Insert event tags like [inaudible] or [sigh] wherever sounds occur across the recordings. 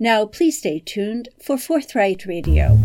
Now, please stay tuned for Forthright Radio.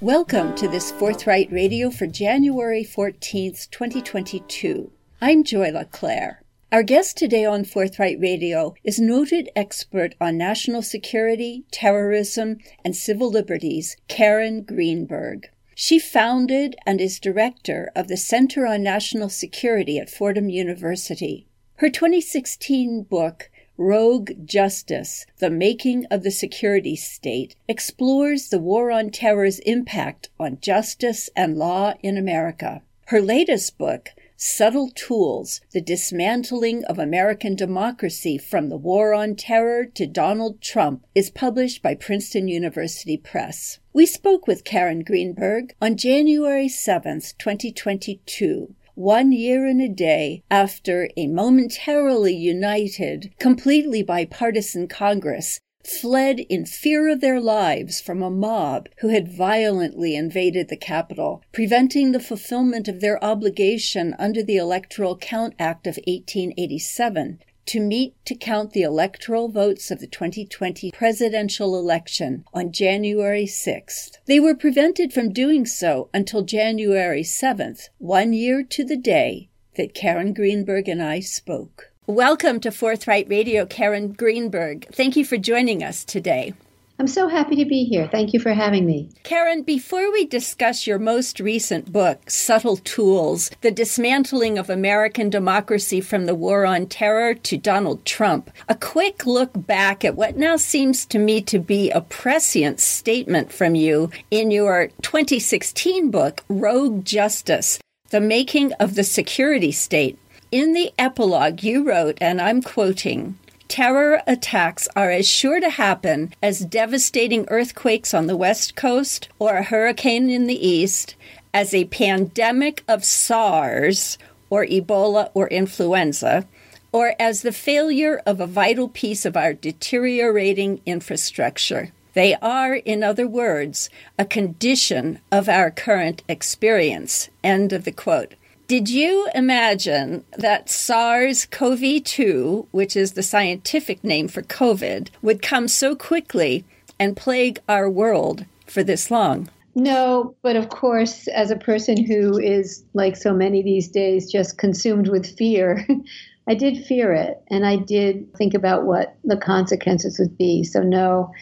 Welcome to this Forthright Radio for January 14th, 2022. I'm Joy LeClaire. Our guest today on Forthright Radio is noted expert on national security, terrorism, and civil liberties, Karen Greenberg. She founded and is director of the Center on National Security at Fordham University. Her 2016 book, Rogue Justice The Making of the Security State, explores the War on Terror's impact on justice and law in America. Her latest book, Subtle Tools The Dismantling of American Democracy from the War on Terror to Donald Trump is published by Princeton University Press. We spoke with Karen Greenberg on January 7th, 2022 one year and a day after a momentarily united, completely bipartisan Congress fled in fear of their lives from a mob who had violently invaded the Capitol, preventing the fulfillment of their obligation under the Electoral Count Act of 1887 to meet to count the electoral votes of the 2020 presidential election on January 6th. They were prevented from doing so until January 7th, one year to the day that Karen Greenberg and I spoke. Welcome to Forthright Radio, Karen Greenberg. Thank you for joining us today. I'm so happy to be here. Thank you for having me. Karen, before we discuss your most recent book, Subtle Tools The Dismantling of American Democracy from the War on Terror to Donald Trump, a quick look back at what now seems to me to be a prescient statement from you in your 2016 book, Rogue Justice The Making of the Security State in the epilogue, you wrote, and I'm quoting, Terror attacks are as sure to happen as devastating earthquakes on the West Coast or a hurricane in the East, as a pandemic of SARS or Ebola or influenza, or as the failure of a vital piece of our deteriorating infrastructure. They are, in other words, a condition of our current experience. End of the quote. Did you imagine that SARS CoV 2, which is the scientific name for COVID, would come so quickly and plague our world for this long? No, but of course, as a person who is, like so many these days, just consumed with fear, [laughs] I did fear it. And I did think about what the consequences would be. So, no,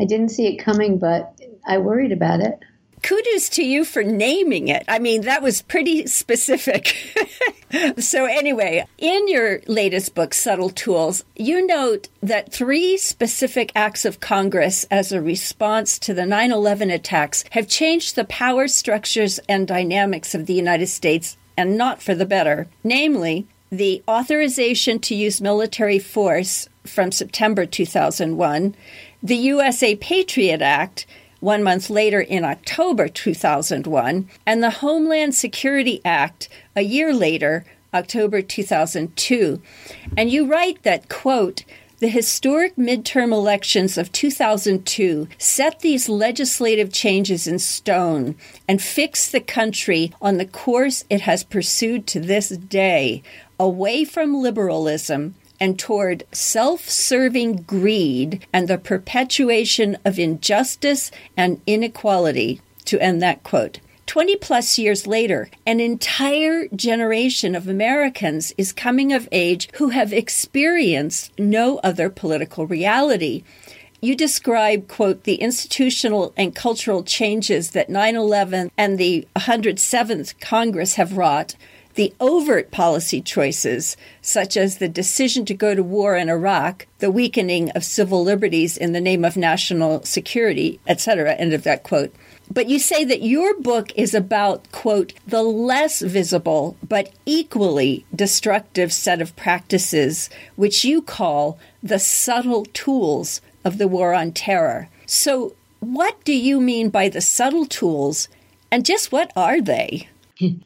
I didn't see it coming, but I worried about it kudos to you for naming it. I mean, that was pretty specific. [laughs] so, anyway, in your latest book, Subtle Tools, you note that three specific acts of Congress as a response to the 9 11 attacks have changed the power structures and dynamics of the United States, and not for the better. Namely, the authorization to use military force from September 2001, the USA Patriot Act, one month later in October 2001, and the Homeland Security Act a year later, October 2002. And you write that, quote, the historic midterm elections of 2002 set these legislative changes in stone and fixed the country on the course it has pursued to this day, away from liberalism and toward self serving greed and the perpetuation of injustice and inequality. To end that quote. 20 plus years later, an entire generation of Americans is coming of age who have experienced no other political reality. You describe, quote, the institutional and cultural changes that 9 11 and the 107th Congress have wrought the overt policy choices, such as the decision to go to war in Iraq, the weakening of civil liberties in the name of national security, etc., end of that quote. But you say that your book is about, quote, the less visible but equally destructive set of practices, which you call the subtle tools of the war on terror. So, what do you mean by the subtle tools, and just what are they?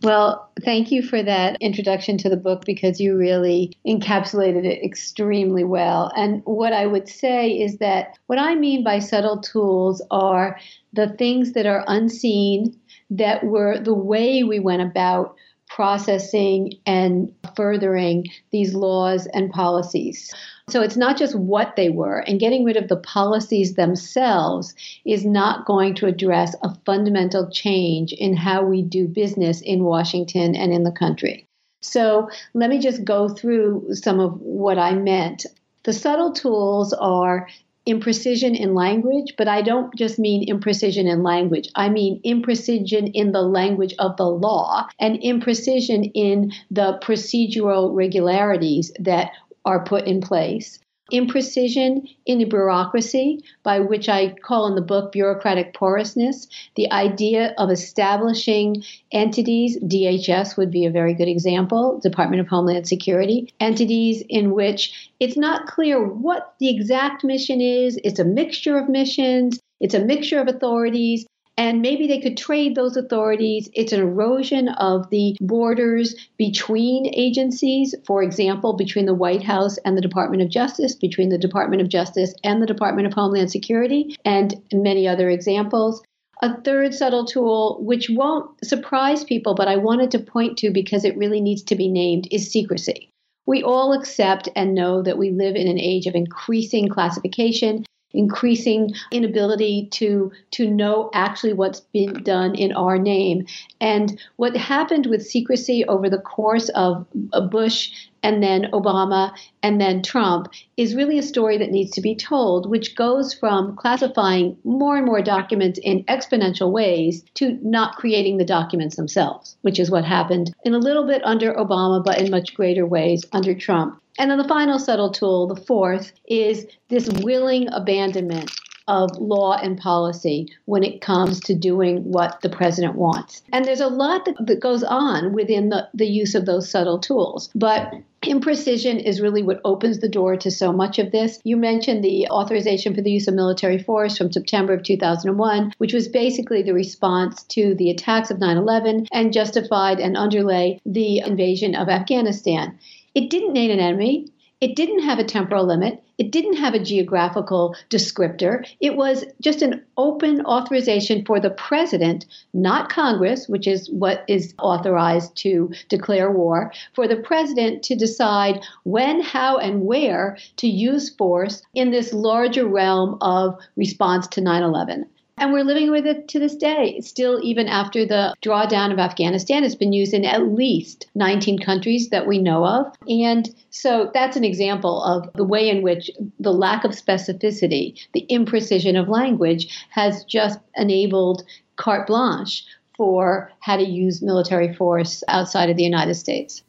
Well, thank you for that introduction to the book because you really encapsulated it extremely well. And what I would say is that what I mean by subtle tools are the things that are unseen, that were the way we went about processing and furthering these laws and policies. So it's not just what they were, and getting rid of the policies themselves is not going to address a fundamental change in how we do business in Washington and in the country. So let me just go through some of what I meant. The subtle tools are imprecision in language, but I don't just mean imprecision in language. I mean imprecision in the language of the law and imprecision in the procedural regularities that are put in place imprecision in the bureaucracy, by which I call in the book bureaucratic porousness, the idea of establishing entities, DHS would be a very good example, Department of Homeland Security, entities in which it's not clear what the exact mission is, it's a mixture of missions. It's a mixture of authorities, and maybe they could trade those authorities. It's an erosion of the borders between agencies, for example, between the White House and the Department of Justice, between the Department of Justice and the Department of Homeland Security, and many other examples. A third subtle tool, which won't surprise people, but I wanted to point to because it really needs to be named, is secrecy. We all accept and know that we live in an age of increasing classification increasing inability to to know actually what's been done in our name. And what happened with secrecy over the course of uh, Bush and then Obama and then Trump is really a story that needs to be told, which goes from classifying more and more documents in exponential ways to not creating the documents themselves, which is what happened in a little bit under Obama, but in much greater ways under Trump. And then the final subtle tool, the fourth, is this willing abandonment of law and policy when it comes to doing what the president wants. And there's a lot that, that goes on within the, the use of those subtle tools. But Imprecision is really what opens the door to so much of this. You mentioned the authorization for the use of military force from September of 2001, which was basically the response to the attacks of 9 11 and justified and underlay the invasion of Afghanistan. It didn't name an enemy. It didn't have a temporal limit. It didn't have a geographical descriptor. It was just an open authorization for the president, not Congress, which is what is authorized to declare war, for the president to decide when, how, and where to use force in this larger realm of response to 9 11. And we're living with it to this day. Still, even after the drawdown of Afghanistan, it's been used in at least 19 countries that we know of. And so that's an example of the way in which the lack of specificity, the imprecision of language, has just enabled carte blanche for how to use military force outside of the United States.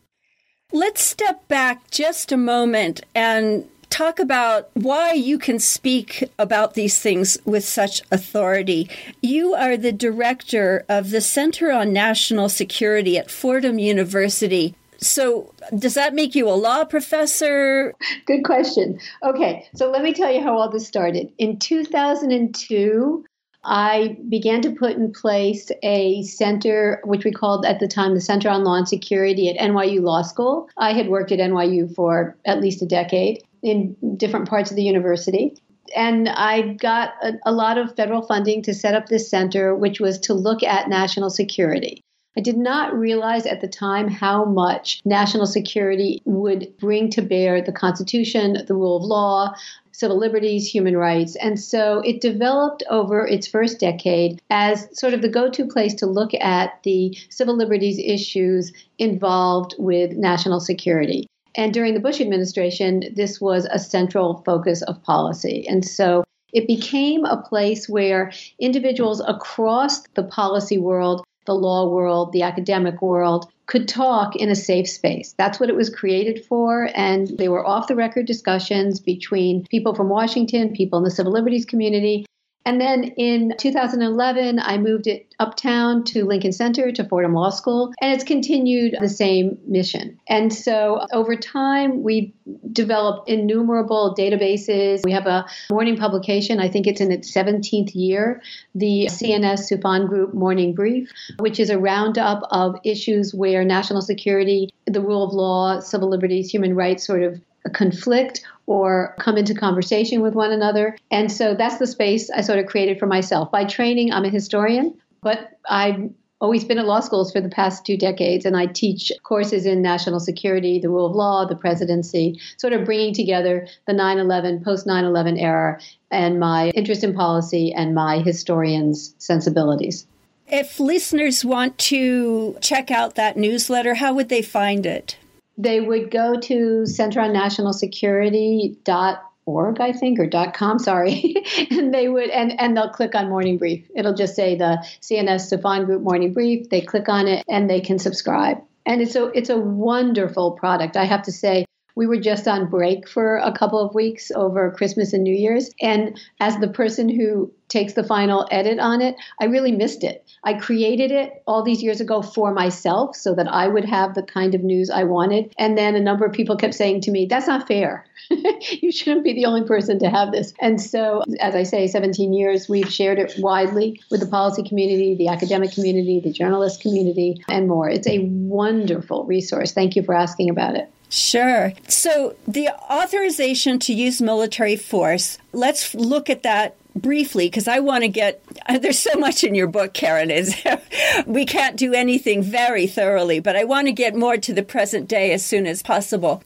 Let's step back just a moment and talk about why you can speak about these things with such authority. You are the director of the Center on National Security at Fordham University. So, does that make you a law professor? Good question. Okay, so let me tell you how all this started. In 2002, I began to put in place a center, which we called at the time the Center on Law and Security at NYU Law School. I had worked at NYU for at least a decade in different parts of the university. And I got a, a lot of federal funding to set up this center, which was to look at national security. I did not realize at the time how much national security would bring to bear the Constitution, the rule of law, civil liberties, human rights. And so it developed over its first decade as sort of the go to place to look at the civil liberties issues involved with national security. And during the Bush administration, this was a central focus of policy. And so it became a place where individuals across the policy world, the law world, the academic world could talk in a safe space. That's what it was created for. And they were off the record discussions between people from Washington, people in the civil liberties community, and then in 2011, I moved it uptown to Lincoln Center to Fordham Law School, and it's continued the same mission. And so over time, we developed innumerable databases. We have a morning publication, I think it's in its 17th year, the CNS Soufan Group Morning Brief, which is a roundup of issues where national security, the rule of law, civil liberties, human rights sort of conflict or come into conversation with one another. And so that's the space I sort of created for myself. By training, I'm a historian, but I've always been at law schools for the past two decades, and I teach courses in national security, the rule of law, the presidency, sort of bringing together the 9 11, post 9 11 era, and my interest in policy and my historian's sensibilities. If listeners want to check out that newsletter, how would they find it? They would go to Center on National Security dot org i think or dot com sorry. [laughs] And they would and and they'll click on morning brief. It'll just say the cns Soufan group morning brief. They click on it and they can subscribe. And it's a it's a wonderful product i have to say we were just on break for a couple of weeks over Christmas and New Year's. And as the person who takes the final edit on it, I really missed it. I created it all these years ago for myself so that I would have the kind of news I wanted. And then a number of people kept saying to me, that's not fair. [laughs] you shouldn't be the only person to have this. And so, as I say, 17 years, we've shared it widely with the policy community, the academic community, the journalist community, and more. It's a wonderful resource. Thank you for asking about it. Sure. So, the authorization to use military force, let's look at that briefly because I want to get [laughs] there's so much in your book Karen is [laughs] we can't do anything very thoroughly but I want to get more to the present day as soon as possible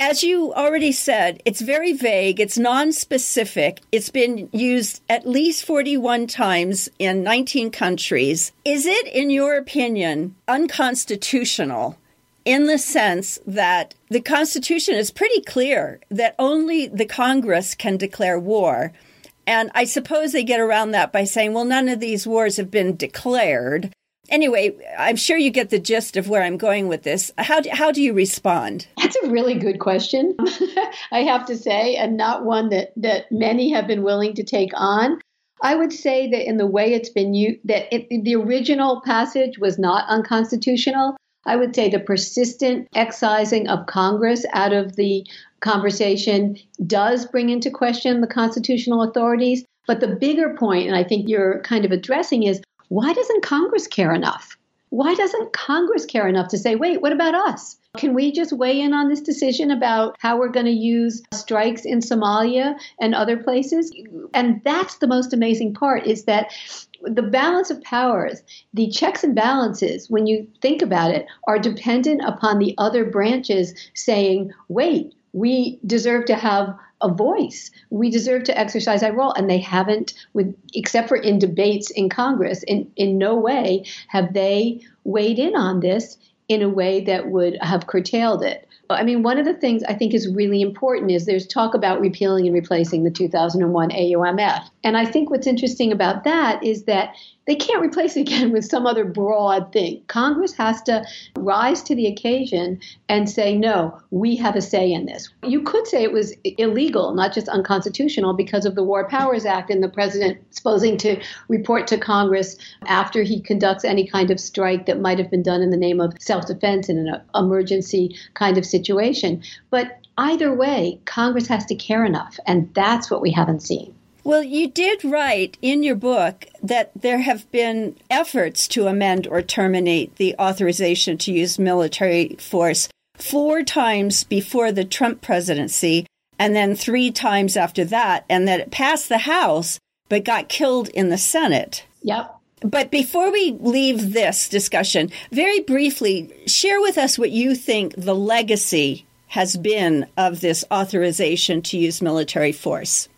as you already said, it's very vague, it's non-specific. It's been used at least 41 times in 19 countries. Is it in your opinion unconstitutional in the sense that the Constitution is pretty clear that only the Congress can declare war. And I suppose they get around that by saying, well, none of these wars have been declared. Anyway, I'm sure you get the gist of where I'm going with this. How do, how do you respond? That's a really good question, [laughs] I have to say, and not one that, that many have been willing to take on. I would say that in the way it's been used, that it, the original passage was not unconstitutional. I would say the persistent excising of Congress out of the conversation does bring into question the constitutional authorities. But the bigger point, and I think you're kind of addressing, is why doesn't Congress care enough? Why doesn't Congress care enough to say, wait, what about us? Can we just weigh in on this decision about how we're going to use strikes in Somalia and other places? And that's the most amazing part is that the balance of powers, the checks and balances, when you think about it, are dependent upon the other branches saying, wait, we deserve to have a voice. We deserve to exercise our role. And they haven't, with except for in debates in Congress, in, in no way have they weighed in on this in a way that would have curtailed it. I mean, one of the things I think is really important is there's talk about repealing and replacing the 2001 AUMF. And I think what's interesting about that is that they can't replace it again with some other broad thing. Congress has to rise to the occasion and say, no, we have a say in this. You could say it was illegal, not just unconstitutional, because of the War Powers Act and the president supposing to report to Congress after he conducts any kind of strike that might have been done in the name of self defense in an emergency kind of situation. But either way, Congress has to care enough, and that's what we haven't seen. Well, you did write in your book that there have been efforts to amend or terminate the authorization to use military force four times before the Trump presidency and then three times after that, and that it passed the House but got killed in the Senate. Yep. But before we leave this discussion, very briefly, share with us what you think the legacy has been of this authorization to use military force.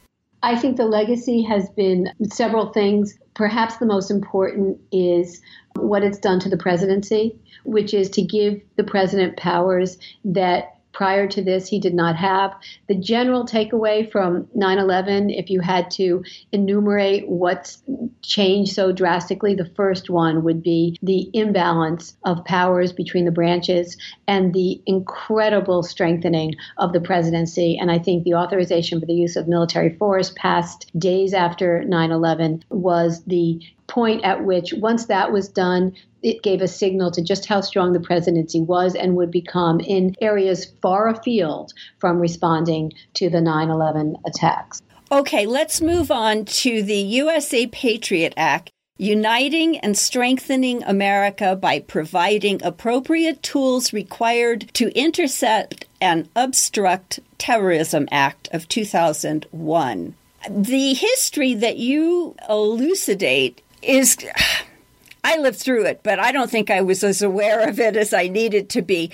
I think the legacy has been several things. Perhaps the most important is what it's done to the presidency, which is to give the president powers that prior to this he did not have. The general takeaway from 9 11, if you had to enumerate what's changed so drastically, the first one would be the imbalance of powers between the branches and the incredible strengthening of the presidency. And I think the authorization for the use of military force passed days after 9 11 was the point at which, once that was done, it gave a signal to just how strong the presidency was and would become in areas far afield from responding to the 9 11 attacks. Okay, let's move on to the USA Patriot Act, uniting and strengthening America by providing appropriate tools required to intercept and obstruct Terrorism Act of 2001. The history that you elucidate is I lived through it, but I don't think I was as aware of it as I needed to be.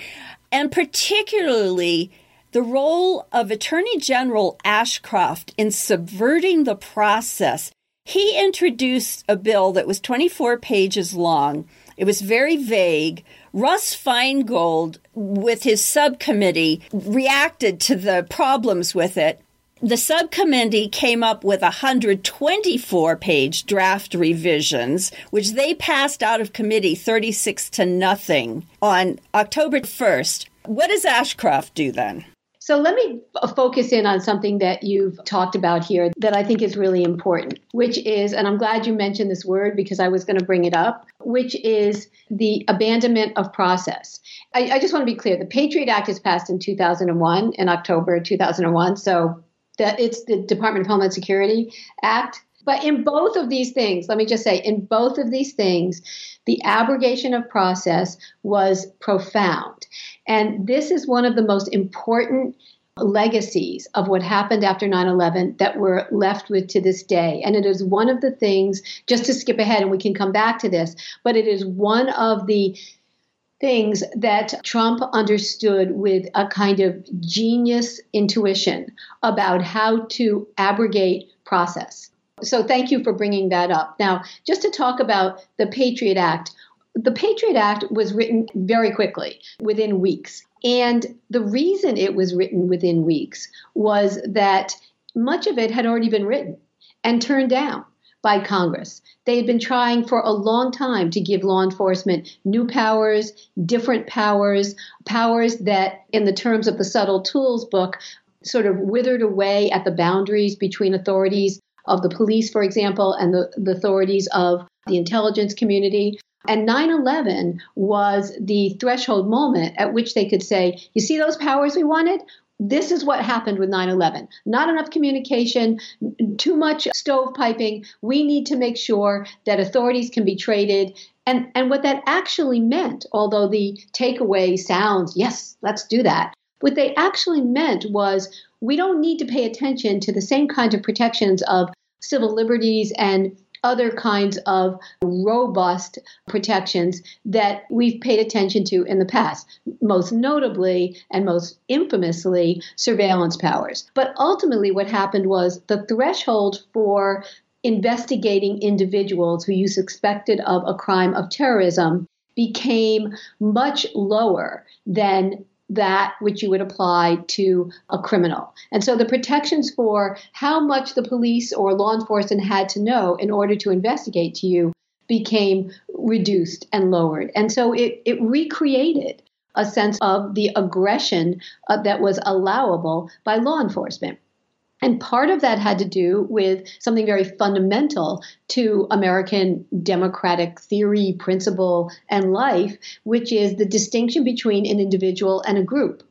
And particularly the role of Attorney General Ashcroft in subverting the process. He introduced a bill that was 24 pages long. It was very vague. Russ Feingold, with his subcommittee, reacted to the problems with it the subcommittee came up with 124 page draft revisions, which they passed out of committee 36 to nothing on October 1st. What does Ashcroft do then? So let me focus in on something that you've talked about here that I think is really important, which is, and I'm glad you mentioned this word because I was going to bring it up, which is the abandonment of process. I, I just want to be clear the Patriot Act is passed in 2001, in October 2001. So that it's the Department of Homeland Security Act. But in both of these things, let me just say, in both of these things, the abrogation of process was profound. And this is one of the most important legacies of what happened after 9 11 that we're left with to this day. And it is one of the things, just to skip ahead and we can come back to this, but it is one of the things that Trump understood with a kind of genius intuition about how to abrogate process. So, thank you for bringing that up. Now, just to talk about the Patriot Act, the Patriot Act was written very quickly, within weeks. And the reason it was written within weeks was that much of it had already been written and turned down by Congress. They had been trying for a long time to give law enforcement new powers, different powers, powers that, in the terms of the Subtle Tools book, sort of withered away at the boundaries between authorities of the police, for example, and the, the authorities of the intelligence community. And 9 11 was the threshold moment at which they could say, You see those powers we wanted? This is what happened with 9 11. Not enough communication, too much stovepiping. We need to make sure that authorities can be traded. And, and what that actually meant, although the takeaway sounds, yes, let's do that, what they actually meant was we don't need to pay attention to the same kind of protections of civil liberties and other kinds of robust protections that we've paid attention to in the past, most notably and most infamously surveillance powers. But ultimately, what happened was the threshold for investigating individuals who you suspected of a crime of terrorism became much lower than that which you would apply to a criminal. And so the protections for how much the police or law enforcement had to know in order to investigate to you became reduced and lowered. And so it, it recreated a sense of the aggression uh, that was allowable by law enforcement. And part of that had to do with something very fundamental to American democratic theory, principle, and life, which is the distinction between an individual and a group.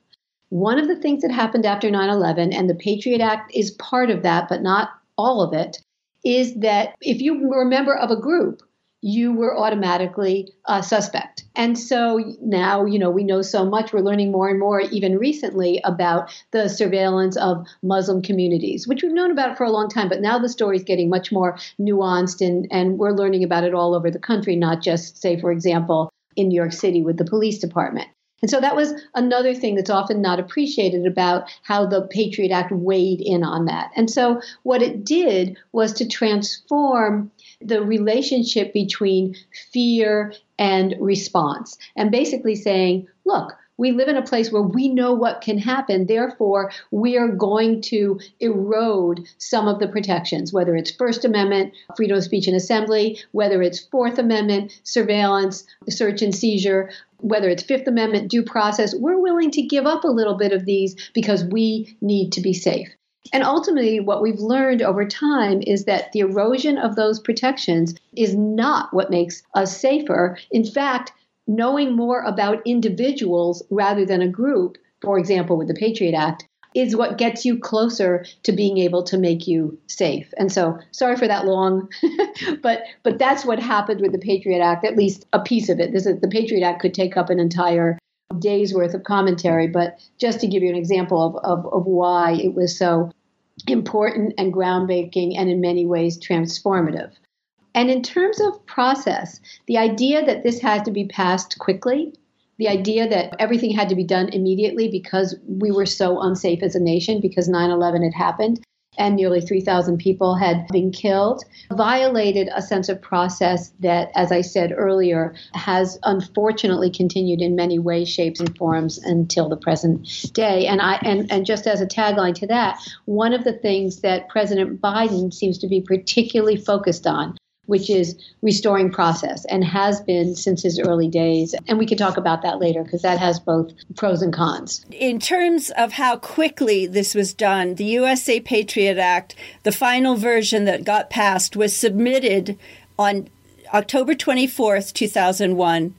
One of the things that happened after 9 11, and the Patriot Act is part of that, but not all of it, is that if you were a member of a group, you were automatically a suspect. And so now, you know, we know so much. We're learning more and more, even recently, about the surveillance of Muslim communities, which we've known about for a long time. But now the story is getting much more nuanced, and, and we're learning about it all over the country, not just, say, for example, in New York City with the police department. And so that was another thing that's often not appreciated about how the Patriot Act weighed in on that. And so what it did was to transform the relationship between fear and response and basically saying, look, we live in a place where we know what can happen. Therefore, we are going to erode some of the protections, whether it's First Amendment, freedom of speech and assembly, whether it's Fourth Amendment, surveillance, search and seizure, whether it's Fifth Amendment, due process. We're willing to give up a little bit of these because we need to be safe. And ultimately, what we've learned over time is that the erosion of those protections is not what makes us safer. In fact, knowing more about individuals rather than a group, for example, with the Patriot Act, is what gets you closer to being able to make you safe. And so, sorry for that long, [laughs] but but that's what happened with the Patriot Act. At least a piece of it. This is, the Patriot Act could take up an entire days worth of commentary, but just to give you an example of, of, of why it was so important and groundbreaking and in many ways transformative. And in terms of process, the idea that this had to be passed quickly, the idea that everything had to be done immediately because we were so unsafe as a nation because 9 11 had happened, and nearly 3,000 people had been killed, violated a sense of process that, as I said earlier, has unfortunately continued in many ways, shapes, and forms until the present day. And I and, and just as a tagline to that, one of the things that President Biden seems to be particularly focused on which is restoring process and has been since his early days. And we can talk about that later because that has both pros and cons. In terms of how quickly this was done, the USA Patriot Act, the final version that got passed, was submitted on October 24th, 2001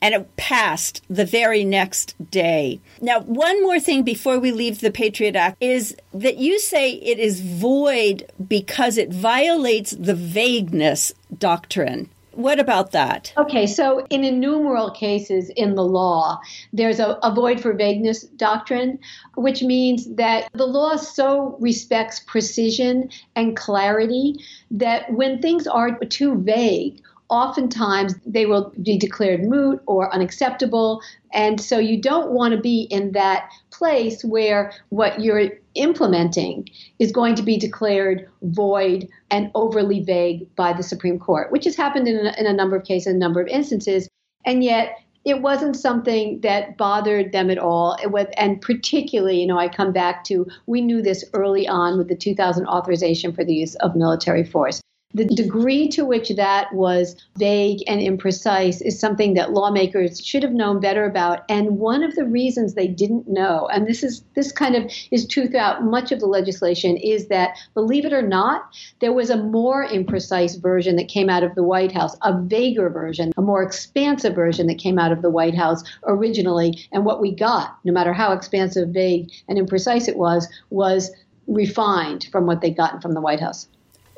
and it passed the very next day. Now, one more thing before we leave the Patriot Act is that you say it is void because it violates the vagueness doctrine. What about that? Okay, so in innumerable cases in the law, there's a, a, void for vagueness doctrine, which means that the law so respects precision and clarity that when things are too vague oftentimes they will be declared moot or unacceptable. And so you don't want to be in that place where what you're implementing is going to be declared void and overly vague by the Supreme Court, which has happened in a, in a number of cases, a number of instances. And yet, it wasn't something that bothered them at all. Was, and particularly, you know, I come back to we knew this early on with the 2000 authorization for the use of military force. The degree to which that was vague and imprecise is something that lawmakers should have known better about. And one of the reasons they didn't know, and this is this kind of is true throughout much of the legislation, is that believe it or not, there was a more imprecise version that came out of the White House, a vaguer version, a more expansive version that came out of the White House originally. And what we got, no matter how expansive, vague, and imprecise it was, was refined from what they'd gotten from the White House.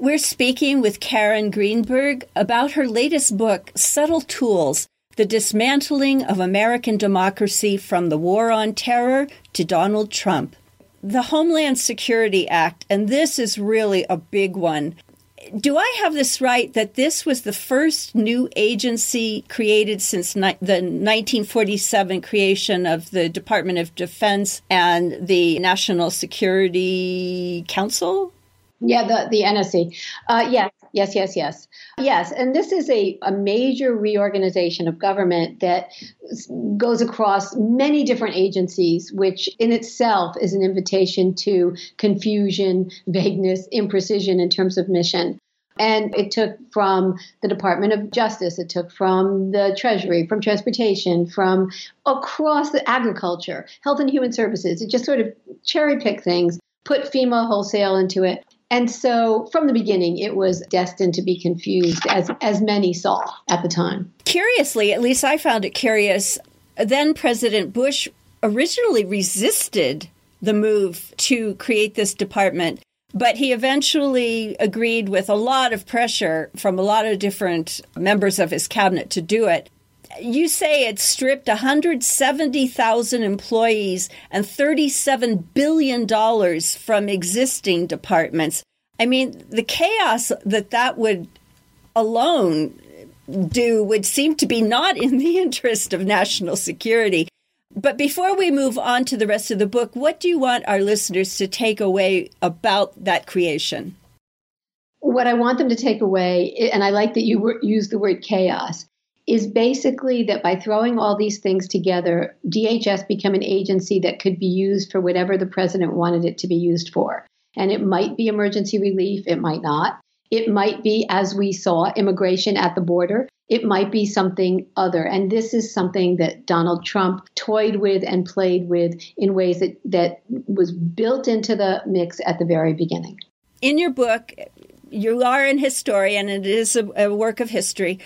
We're speaking with Karen Greenberg about her latest book, Subtle Tools The Dismantling of American Democracy from the War on Terror to Donald Trump. The Homeland Security Act, and this is really a big one. Do I have this right that this was the first new agency created since ni- the 1947 creation of the Department of Defense and the National Security Council? Yeah, the, the NSC. Uh, yes, yes, yes, yes. Yes, and this is a, a major reorganization of government that goes across many different agencies, which in itself is an invitation to confusion, vagueness, imprecision in terms of mission. And it took from the Department of Justice, it took from the Treasury, from transportation, from across the agriculture, health and human services. It just sort of cherry picked things, put FEMA wholesale into it, and so from the beginning, it was destined to be confused, as, as many saw at the time. Curiously, at least I found it curious, then President Bush originally resisted the move to create this department, but he eventually agreed with a lot of pressure from a lot of different members of his cabinet to do it you say it stripped 170,000 employees and $37 billion from existing departments. I mean, the chaos that that would alone do would seem to be not in the [laughs] interest of national security. But before we move on to the rest of the book, what do you want our listeners to take away about that creation? What I want them to take away, and I like that you use the word chaos, is basically that by throwing all these things together, DHS became an agency that could be used for whatever the president wanted it to be used for. And it might be emergency relief, it might not. It might be, as we saw, immigration at the border. It might be something other. And this is something that Donald Trump toyed with and played with in ways that, that was built into the mix at the very beginning. In your book, you are an historian and it is a, a work of history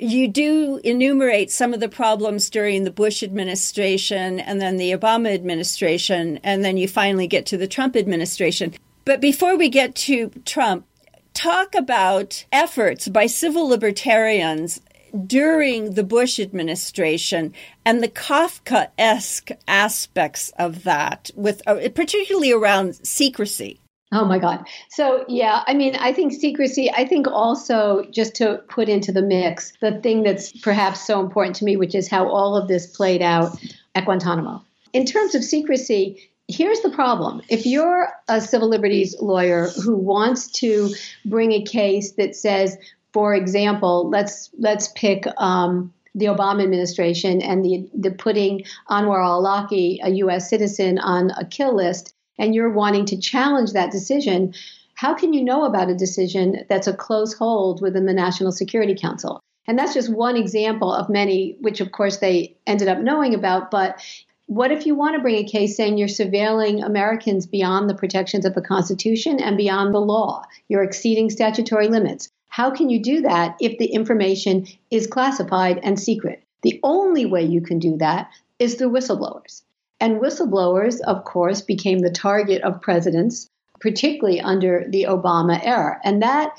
you do enumerate some of the problems during the Bush administration and then the Obama administration, and then you finally get to the Trump administration. But before we get to Trump, talk about efforts by civil libertarians during the Bush administration and the Kafka esque aspects of that, with uh, particularly around secrecy. Oh my God. So, yeah, I mean, I think secrecy, I think also just to put into the mix the thing that's perhaps so important to me, which is how all of this played out at Guantanamo. In terms of secrecy, here's the problem. If you're a civil liberties lawyer who wants to bring a case that says, for example, let's let's pick um, the Obama administration and the, the putting Anwar al-Awlaki, a U.S. citizen, on a kill list, and you're wanting to challenge that decision, how can you know about a decision that's a close hold within the National Security Council? And that's just one example of many, which of course they ended up knowing about. But what if you want to bring a case saying you're surveilling Americans beyond the protections of the Constitution and beyond the law? You're exceeding statutory limits. How can you do that if the information is classified and secret? The only way you can do that is through whistleblowers. And whistleblowers, of course, became the target of presidents, particularly under the Obama era. And that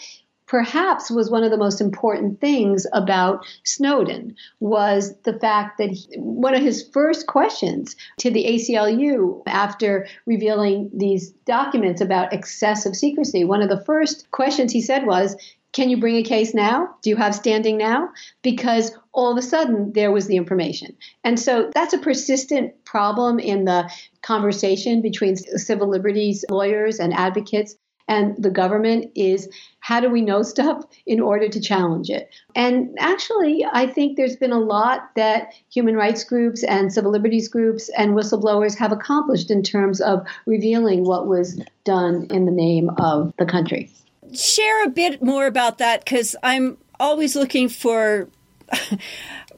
perhaps was one of the most important things about Snowden was the fact that he, one of his first questions to the ACLU after revealing these documents about excessive secrecy, one of the first questions he said was, can you bring a case now? Do you have standing now? Because all of a sudden there was the information. And so that's a persistent problem in the conversation between civil liberties lawyers and advocates and the government is how do we know [laughs] stuff in order to challenge it? And actually, I think there's been a lot that human rights groups and civil liberties groups and whistleblowers have accomplished in terms of revealing what was done in the name of the country. Share a bit more about that because I'm always looking for. [laughs]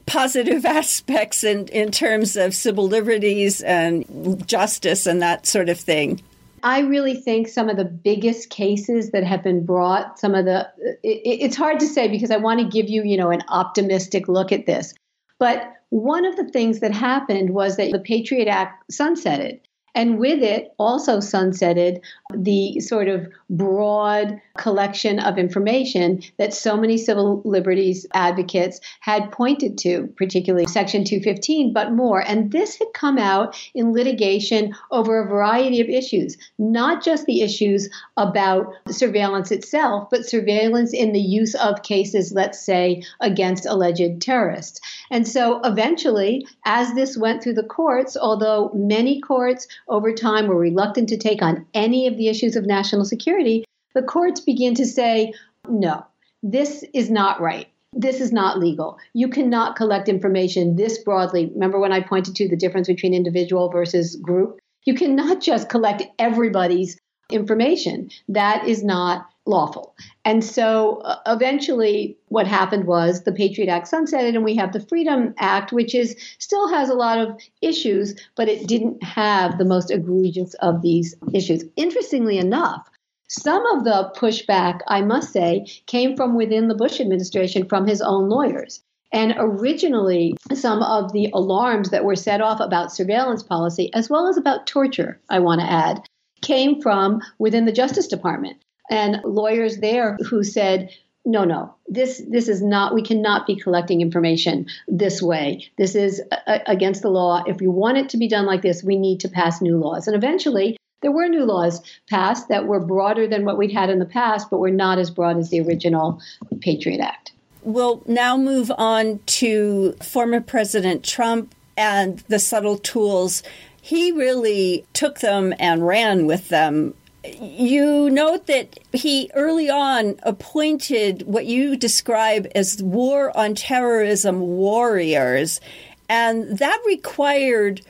positive [laughs] aspects in, in terms of civil liberties and justice and that sort of thing. I really think some of the biggest cases that have been brought, some of the, it, it's hard to say because I want to give you, you know, an optimistic look at this. But one of the things that happened was that the Patriot Act sunsetted. And with it, also sunsetted the sort of broad collection of information that so many civil liberties advocates had pointed to, particularly Section 215, but more. And this had come out in litigation over a variety of issues, not just the issues about surveillance itself, but surveillance in the use of cases, let's say, against alleged terrorists. And so eventually, as this went through the courts, although many courts over time were reluctant to take on any of the issues of national security, the courts begin to say, no, this is not right. This is not legal. You cannot collect information this broadly. Remember when I pointed to the difference between individual versus group? You cannot just collect everybody's information. That is not lawful. And so uh, eventually what happened was the Patriot Act sunsetted and we have the Freedom Act which is still has a lot of issues but it didn't have the most egregious of these issues. Interestingly enough, some of the pushback, I must say, came from within the Bush administration from his own lawyers. And originally, some of the alarms that were set off about surveillance policy, as well as about torture, I want to add, came from within the Justice Department and lawyers there who said, no, no, this this is not. We cannot be collecting information this way. This is a, against the law. If we want it to be done like this, we need to pass new laws. And eventually, there were new laws passed that were broader than what we'd had in the past, but were not as broad as the original Patriot Act. We'll now move on to former President Trump and the subtle tools. He really took them and ran with them you note that he early on appointed what you describe as war on terrorism warriors, and that required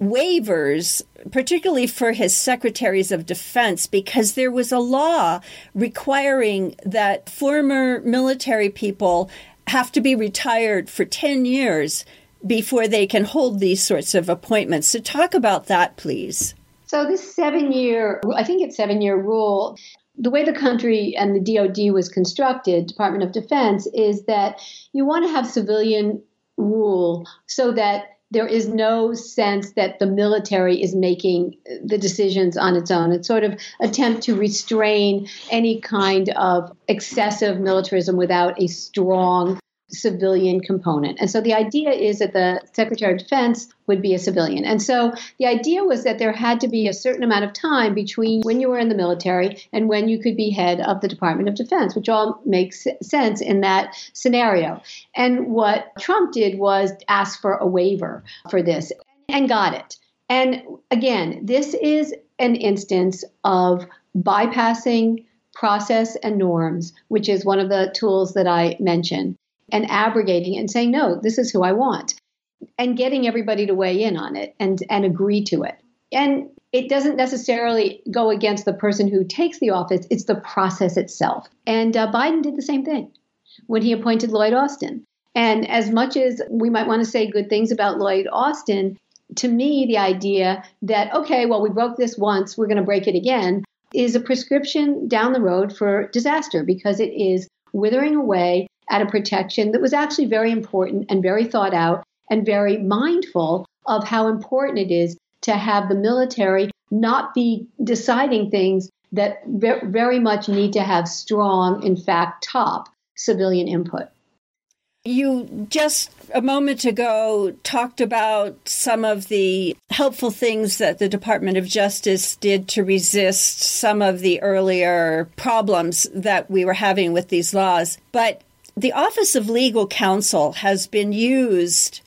waivers, particularly for his secretaries of defense, because there was a law requiring that former military people have to be retired for 10 years before they can hold these sorts of appointments. So, talk about that, please. So this seven year, I think it's seven year rule, the way the country and the DoD was constructed, Department of Defense, is that you want to have civilian rule so that there is no sense that the military is making the decisions on its own. It's sort of attempt to restrain any kind of excessive militarism without a strong civilian component. And so the idea is that the Secretary of Defense would be a civilian. And so the idea was that there had to be a certain amount of time between when you were in the military and when you could be head of the Department of Defense, which all makes sense in that scenario. And what Trump did was ask for a waiver for this and got it. And again, this is an instance of bypassing process and norms, which is one of the tools that I mentioned, and abrogating it and saying, no, this is who I want, and getting everybody to weigh in on it and, and agree to it. And it doesn't necessarily go against the person who takes the office, it's the process itself. And uh, Biden did the same thing when he appointed Lloyd Austin. And as much as we might want to say good things about Lloyd Austin, to me, the idea that, okay, well, we broke this once, we're going to break it again, is a prescription down the road for disaster because it is withering away at a protection that was actually very important and very thought out and very mindful of how important it is to have the military not be deciding things that very much need to have strong, in fact, top civilian input. You just a moment ago talked about some of the helpful things that the Department of Justice did to resist some of the earlier problems that we were having with these laws. But the Office of Legal Counsel has been used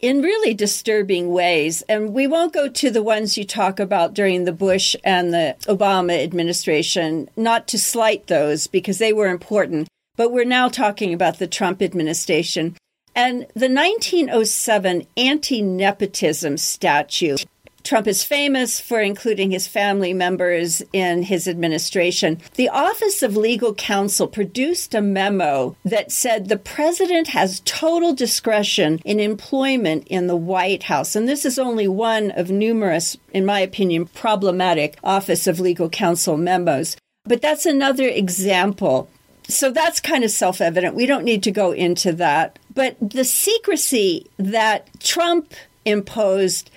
in really disturbing ways. And we won't go to the ones you talk about during the Bush and the Obama administration, not to slight those because they were important. But we're now talking about the Trump administration. And the 1907 anti nepotism statute. Trump is famous for including his family members in his administration. The Office of Legal Counsel produced a memo that said the president has total discretion in employment in the White House. And this is only one of numerous, in my opinion, problematic Office of Legal Counsel memos. But that's another example so that's kind of self evident. We don't need to go into that. But the secrecy that Trump imposed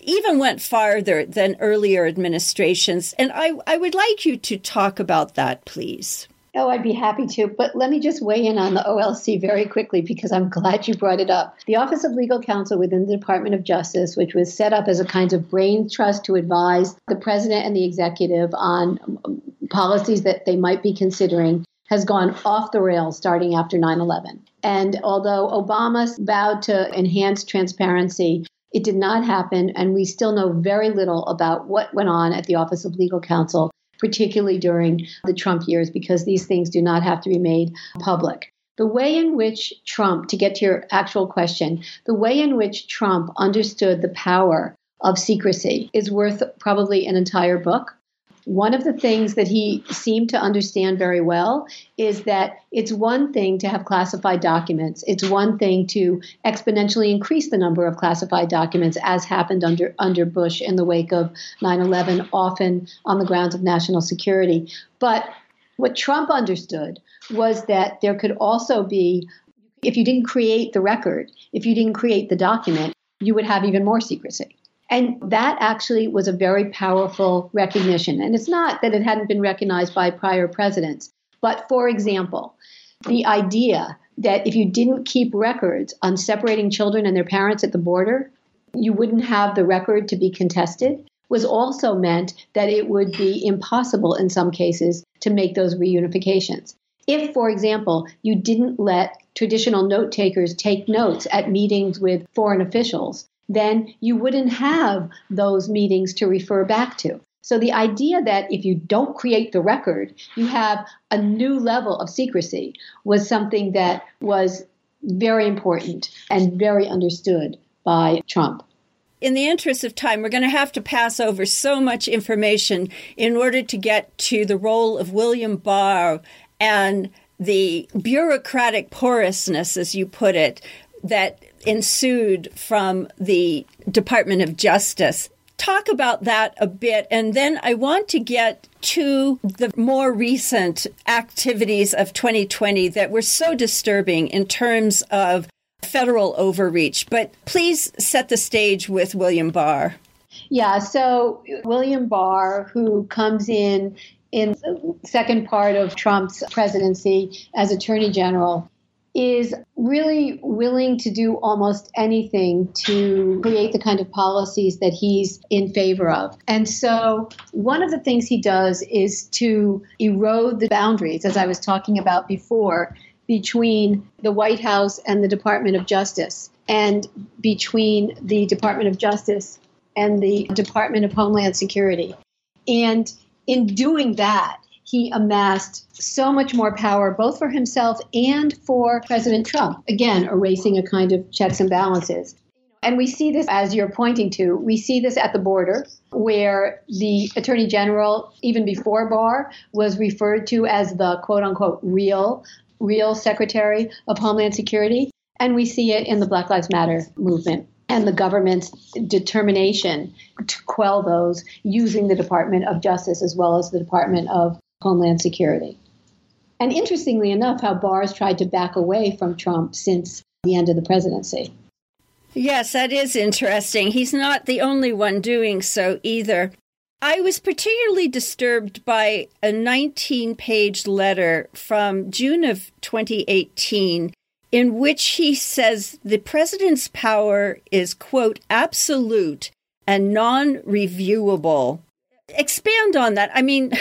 even went farther than earlier administrations. And I, I would like you to talk about that, please. Oh, I'd be happy to. But let me just weigh in on the OLC very quickly because I'm glad you brought it up. The Office of Legal Counsel within the Department of Justice, which was set up as a kind of brain trust to advise the president and the executive on policies that they might be considering, has gone off the rails starting after 9 11. And although Obama vowed to enhance transparency, it did not happen, and we still know very little about what went on at the Office of Legal Counsel, particularly during the Trump years, because these things do not have to be made public. The way in which Trump, to get to your actual question, the way in which Trump understood the power of secrecy is worth probably an entire book. One of the things that he seemed to understand very well is that it's one thing to have classified documents. It's one thing to exponentially increase the number of classified documents, as happened under, under Bush in the wake of 9 11, often on the grounds of national security. But what Trump understood was that there could also be, if you didn't create the record, if you didn't create the document, you would have even more secrecy. And that actually was a very powerful recognition. And it's not that it hadn't been recognized by prior presidents, but for example, the idea that if you didn't keep records on separating children and their parents at the border, you wouldn't have the record to be contested was also meant that it would be impossible in some cases to make those reunifications. If, for example, you didn't let traditional note takers take notes at meetings with foreign officials, then you wouldn't have those meetings to refer back to. So the idea that if you don't create the record, you have a new level of secrecy was something that was very important and very understood by Trump. In the interest of time, we're going to have to pass over so much information in order to get to the role of William Barr and the bureaucratic porousness, as you put it, that ensued from the Department of Justice. Talk about that a bit, and then I want to get to the more recent activities of 2020 that were so disturbing in terms of federal overreach. But please set the stage with William Barr. Yeah, so William Barr, who comes in in the second part of Trump's presidency as Attorney General, is really willing to do almost anything to create the kind of policies that he's in favor of. And so, one of the things he does is to erode the boundaries, as I was talking about before, between the White House and the Department of Justice, and between the Department of Justice and the Department of Homeland Security. And in doing that, he amassed so much more power, both for himself and for President Trump. Again, erasing a kind of checks and balances. And we see this, as you're pointing to, we see this at the border, where the Attorney General, even before Barr, was referred to as the quote unquote real, real Secretary of Homeland Security. And we see it in the Black Lives Matter movement and the government's determination to quell those using the Department of Justice as well as the Department of Homeland Security. And interestingly enough, how Barr's tried to back away from Trump since the end of the presidency. Yes, that is interesting. He's not the only one doing so either. I was particularly disturbed by a 19 page letter from June of 2018 in which he says the president's power is, quote, absolute and non reviewable. Expand on that. I mean,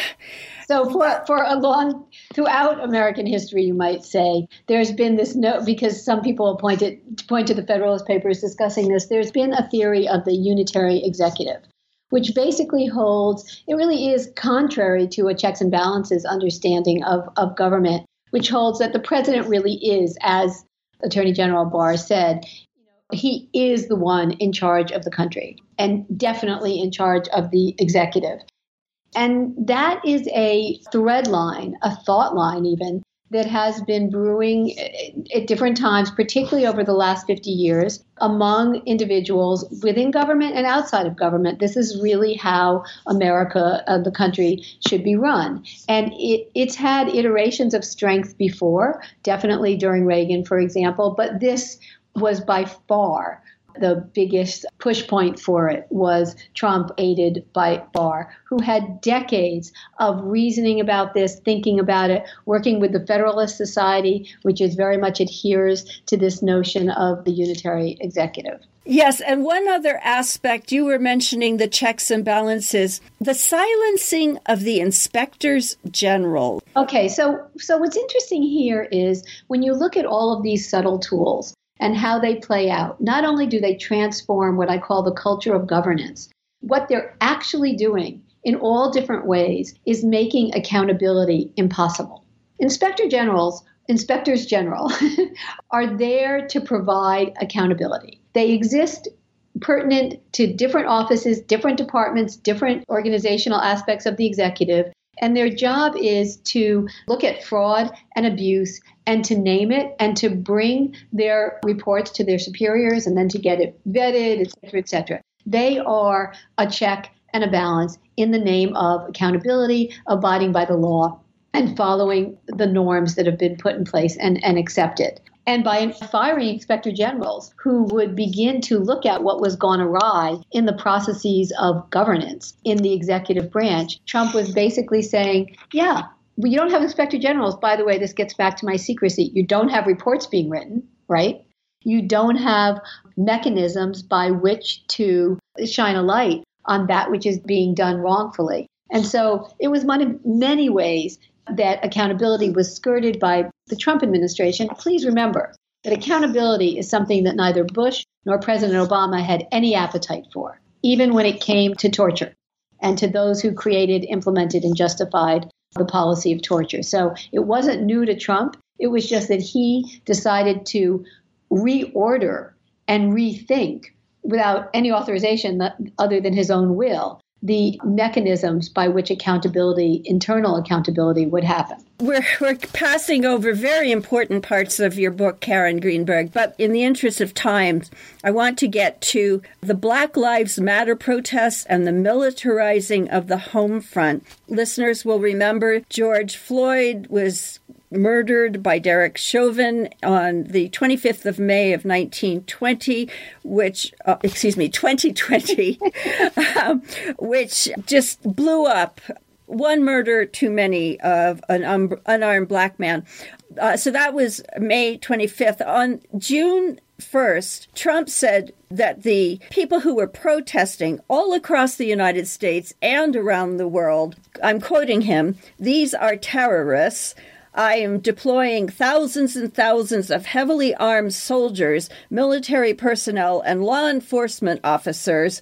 so for, for a long throughout American history, you might say there's been this no because some people point it point to the Federalist Papers discussing this. There's been a theory of the unitary executive, which basically holds it really is contrary to a checks and balances understanding of, of government, which holds that the president really is, as Attorney General Barr said, he is the one in charge of the country and definitely in charge of the executive. And that is a thread line, a thought line, even, that has been brewing at different times, particularly over the last 50 years, among individuals within government and outside of government. This is really how America, uh, the country, should be run. And it, it's had iterations of strength before, definitely during Reagan, for example, but this was by far the biggest push point for it was Trump, aided by Barr, who had decades of reasoning about this, thinking about it, working with the Federalist Society, which is very much adheres to this notion of the unitary executive. Yes, and one other aspect you were mentioning the checks and balances, the silencing of the inspectors general. Okay, so so what's interesting here is when you look at all of these subtle tools, and how they play out. Not only do they transform what I call the culture of governance, what they're actually doing in all different ways is making accountability impossible. Inspector generals, inspectors general, [laughs] are there to provide accountability. They exist pertinent to different offices, different departments, different organizational aspects of the executive. And their job is to look at fraud and abuse and to name it and to bring their reports to their superiors and then to get it vetted, et cetera, et cetera. They are a check and a balance in the name of accountability, abiding by the law, and following the norms that have been put in place and, and accepted. And by firing inspector generals who would begin to look at what was gone awry in the processes of governance in the executive branch, Trump was basically saying, yeah, you don't have inspector generals. By the way, this gets back to my secrecy. You don't have reports being written, right? You don't have mechanisms by which to shine a light on that which is being done wrongfully. And so it was one of many ways that accountability was skirted by the Trump administration. Please remember that accountability is something that neither Bush nor President Obama had any appetite for, even when it came to torture and to those who created, implemented, and justified the policy of torture. So it wasn't new to Trump. It was just that he decided to reorder and rethink without any authorization other than his own will the mechanisms by which accountability, internal accountability, would happen. We're, we're passing over very important parts of your book, Karen Greenberg, but in the interest of time, I want to get to the Black Lives Matter protests and the militarizing of the home front. Listeners will remember George Floyd was murdered by Derek Chauvin on the 25th of May of 1920, which, uh, excuse me, 2020, [laughs] um, which just blew up one murder too many of an un- unarmed black man. Uh, so that was May 25th. On June 1st, Trump said that the people who were protesting all across the United States and around the world, I'm quoting him, these are terrorists. I am deploying thousands and thousands of heavily armed soldiers, military personnel, and law enforcement officers.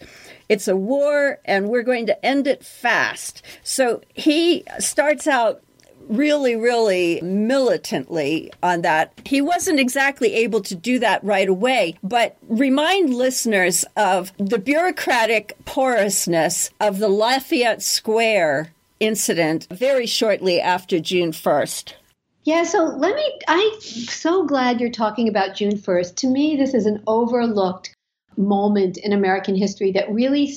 It's a war, and we're going to end it fast. So he starts out really, really militantly on that. He wasn't exactly able to do that right away, but remind listeners of the bureaucratic porousness of the Lafayette Square incident very shortly after June 1st. Yeah, so let me. I'm so glad you're talking about June 1st. To me, this is an overlooked moment in American history that really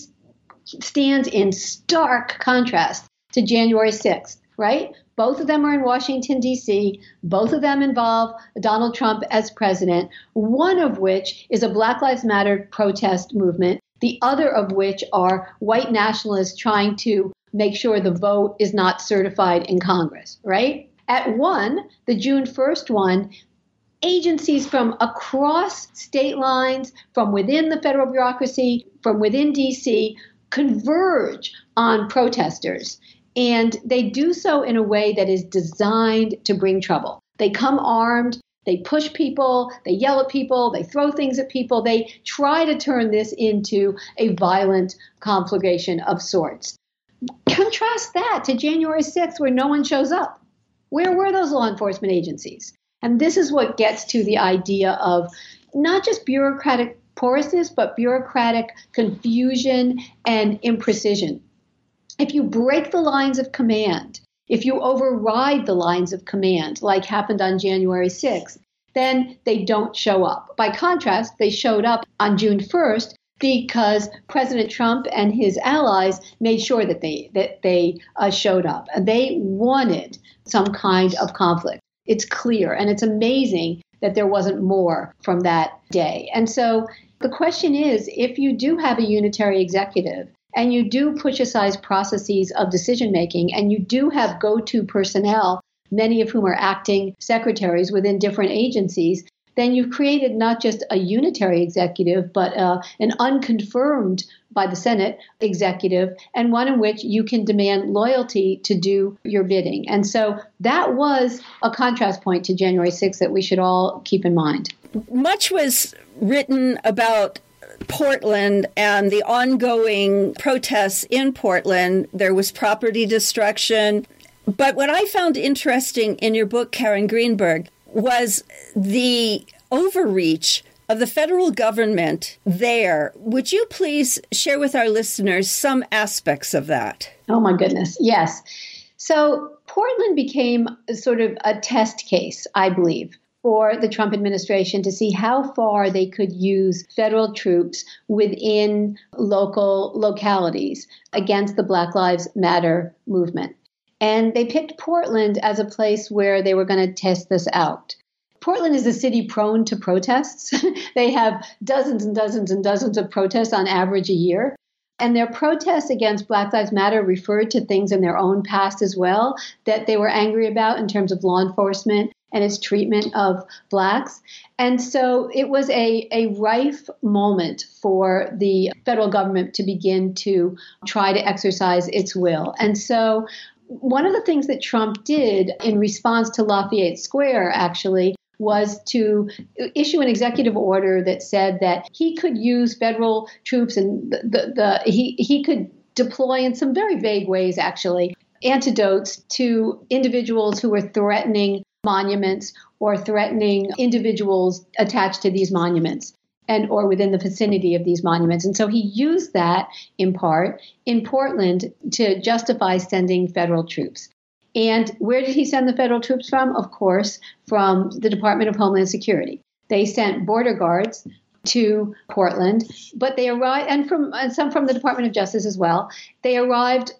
stands in stark contrast to January 6th, right? Both of them are in Washington, D.C., both of them involve Donald Trump as president, one of which is a Black Lives Matter protest movement, the other of which are white nationalists trying to make sure the vote is not certified in Congress, right? At one, the June 1st one, agencies from across state lines, from within the federal bureaucracy, from within DC, converge on protesters. And they do so in a way that is designed to bring trouble. They come armed, they push people, they yell at people, they throw things at people, they try to turn this into a violent conflagration of sorts. Contrast that to January 6th, where no one shows up. Where were those law enforcement agencies? And this is what gets to the idea of not just bureaucratic porousness, but bureaucratic confusion and imprecision. If you break the lines of command, if you override the lines of command, like happened on January 6th, then they don't show up. By contrast, they showed up on June 1st because President Trump and his allies made sure that they that they uh, showed up. They wanted some kind of conflict. It's clear, and it's amazing that there wasn't more from that day. And so the question is, if you do have a unitary executive and you do push aside processes of decision making, and you do have go-to personnel many of whom are acting secretaries within different agencies, then you've created not just a unitary executive, but uh, an unconfirmed by the Senate executive, and one in which you can demand loyalty to do your bidding. And so that was a contrast point to January 6th that we should all keep in mind. Much was written about Portland and the ongoing protests in Portland. There was property destruction. But what I found interesting in your book, Karen Greenberg, was the overreach of the federal government there. Would you please share with our listeners some aspects of that? Oh, my goodness. Yes. So, Portland became sort of a test case, I believe, for the Trump administration to see how far they could use federal troops within local localities against the Black Lives Matter movement. And they picked Portland as a place where they were going to test this out. Portland is a city prone to protests. [laughs] they have dozens and dozens and dozens of protests on average a year. And their protests against Black Lives Matter referred to things in their own past as well that they were angry about in terms of law enforcement and its treatment of blacks. And so it was a, a rife moment for the federal government to begin to try to exercise its will. And so one of the things that Trump did in response to Lafayette Square, actually, was to issue an executive order that said that he could use federal troops and the, the, the he, he could deploy in some very vague ways, actually, antidotes to individuals who were threatening monuments or threatening individuals attached to these monuments and or within the vicinity of these monuments. And so he used that in part in Portland to justify sending federal troops. And where did he send the federal troops from? Of course, from the Department of Homeland Security. They sent border guards to Portland, but they arrived, and from and some from the Department of Justice as well. They arrived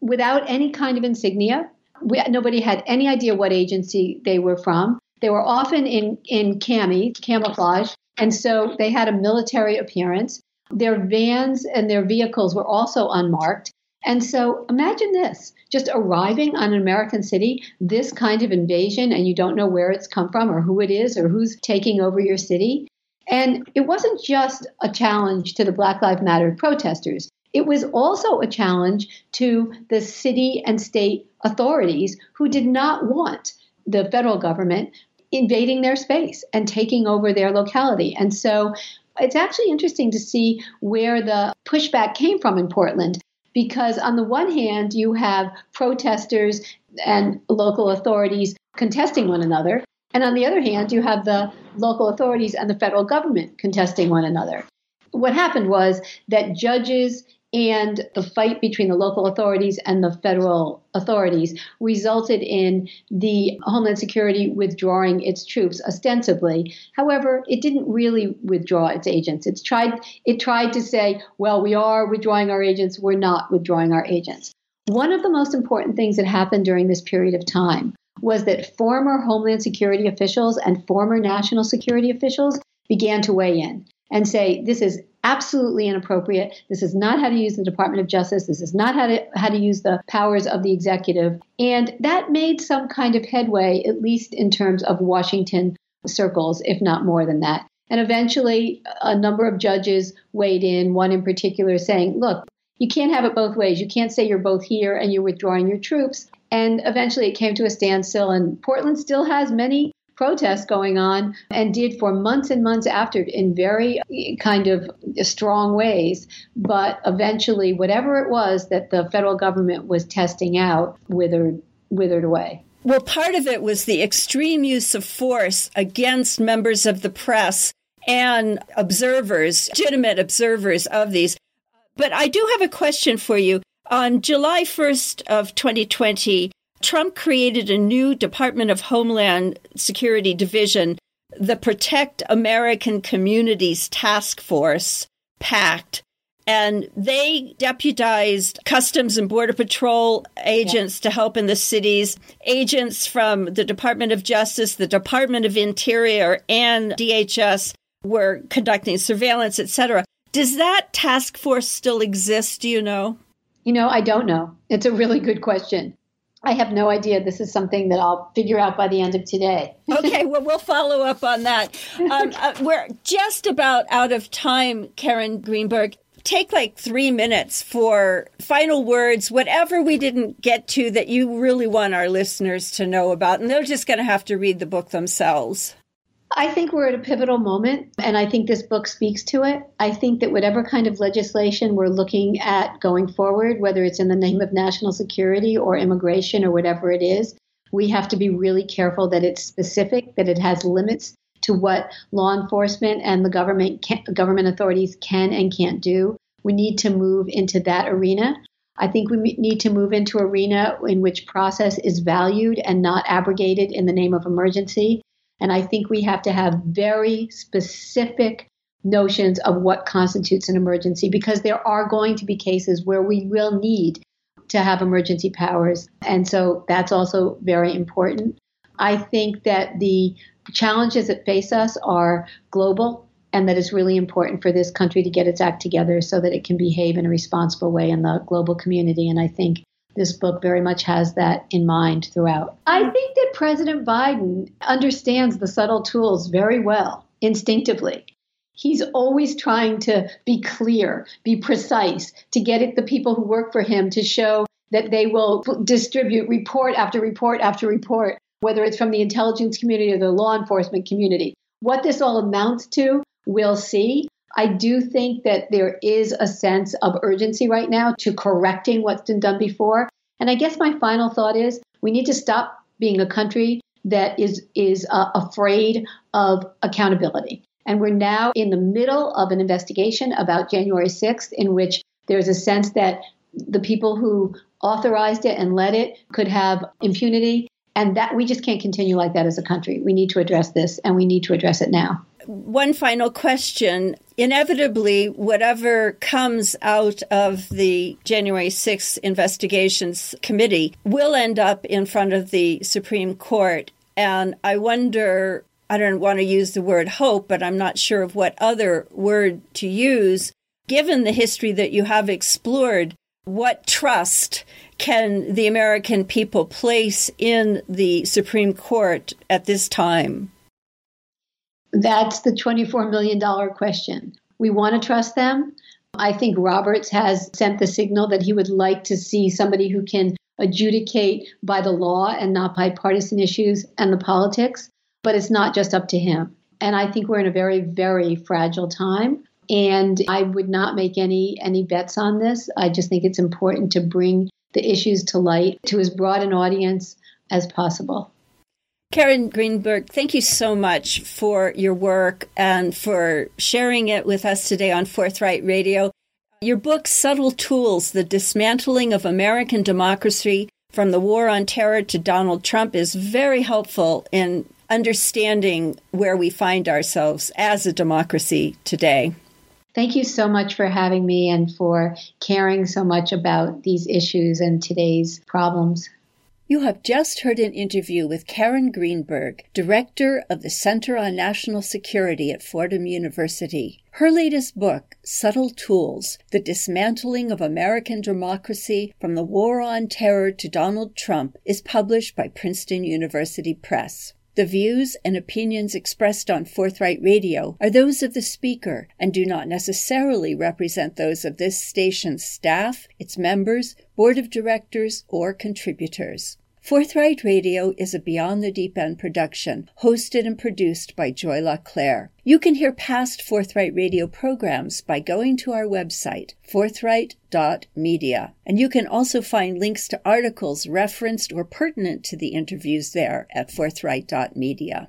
without any kind of insignia. We, nobody had any idea what agency they were from. They were often in in cami, camouflage, and so they had a military appearance. Their vans and their vehicles were also unmarked. And so imagine this just arriving on an American city, this kind of invasion, and you don't know where it's come from or who it is or who's taking over your city. And it wasn't just a challenge to the Black Lives Matter protesters. It was also a challenge to the city and state authorities who did not want the federal government invading their space and taking over their locality. And so it's actually interesting to see where the pushback came from in Portland because on the one hand, you have protesters and local authorities contesting one another. And on the other hand, you have the local authorities and the federal government contesting one another. What happened was that judges and the fight between the local authorities and the federal authorities resulted in the Homeland Security withdrawing its troops ostensibly. However, it didn't really withdraw its agents. It's tried it tried to say, well, we are withdrawing our agents, we're not withdrawing our agents. One of the most important things that happened during this period of time was that former Homeland Security officials and former national security officials began to weigh in and say this is absolutely inappropriate. This is not how to use the Department of Justice. This is not how to how to use the powers of the executive. And that made some kind of headway, at least in terms of Washington circles, if not more than that. And eventually, a number of judges weighed in, one in particular saying, look, you can't have it both ways. You can't say you're both here and you're withdrawing your troops. And eventually it came to a standstill, and Portland still has many protests going on and did for months and months after in very kind of strong ways. But eventually, whatever it was that the federal government was testing out withered, withered away. Well, part of it was the extreme use of force against members of the press and observers, legitimate observers of these. But I do have a question for you. On July 1st of 2020, Trump created a new Department of Homeland Security division, the Protect American Communities Task Force, PACT, and they deputized Customs and Border Patrol agents yeah. to help in the cities, agents from the Department of Justice, the Department of Interior, and DHS were conducting surveillance, etc. Does that task force still exist? Do you know? You know, I don't know. It's a really good question. I have no idea. This is something that I'll figure out by the end of today. [laughs] okay, well, we'll follow up on that. Um, [laughs] uh, we're just about out of time, Karen Greenberg. Take like three minutes for final words, whatever we didn't get to that you really want our listeners to know about. And they're just going to have to read the book themselves. I think we're at a pivotal moment, and I think this book speaks to it. I think that whatever kind of legislation we're looking at going forward, whether it's in the name of national security or immigration or whatever it is, we have to be really careful that it's specific, that it has limits to what law enforcement and the government can, government authorities can and can't do. We need to move into that arena. I think we need to move into arena in which process is valued and not abrogated in the name of emergency. And I think we have to have very specific notions of what constitutes an emergency because there are going to be cases where we will need to have emergency powers. And so that's also very important. I think that the challenges that face us are global and that it's really important for this country to get its act together so that it can behave in a responsible way in the global community. And I think this book very much has that in mind throughout. I think that President Biden understands the subtle tools very well, instinctively. He's always trying to be clear, be precise, to get at the people who work for him to show that they will distribute report after report after report, whether it's from the intelligence community or the law enforcement community. What this all amounts to, we'll see. I do think that there is a sense of urgency right now to correcting what's been done before. And I guess my final thought is we need to stop being a country that is is uh, afraid of accountability. And we're now in the middle of an investigation about January 6th in which there's a sense that the people who authorized it and led it could have impunity and that we just can't continue like that as a country. We need to address this and we need to address it now one final question. Inevitably, whatever comes out of the January 6th investigations committee will end up in front of the Supreme Court. And I wonder, I don't want to use the word hope, but I'm not sure of what other word to use. Given the history that you have explored What trust can the American people place in the Supreme Court at this time? That's the $24 million question. We want to trust them. I think Roberts has sent the signal that he would like to see somebody who can adjudicate by the law and not by partisan issues and the politics, but it's not just up to him. And I think we're in a very, very fragile time. And I would not make any any bets on this. I just think it's important to bring the issues to light to as broad an audience as possible. Karen Greenberg, thank you so much for your work and for sharing it with us today on Forthright Radio. Your book, Subtle Tools The Dismantling of American Democracy from the War on Terror to Donald Trump, is very helpful in understanding where we find ourselves as a democracy today. Thank you so much for having me and for caring so much about these issues and today's problems. You have just heard an interview with Karen Greenberg, Director of the Center on National Security at Fordham University. Her latest book, Subtle Tools The Dismantling of American Democracy from the War on Terror to Donald Trump, is published by Princeton University Press. The views and opinions expressed on Forthright Radio are those of the speaker and do not necessarily represent those of this station's staff, its members, board of directors, or contributors. Forthright Radio is a Beyond the Deep End production, hosted and produced by Joy LaClaire. You can hear past Forthright Radio programs by going to our website, forthright.media. And you can also find links to articles referenced or pertinent to the interviews there at forthright.media.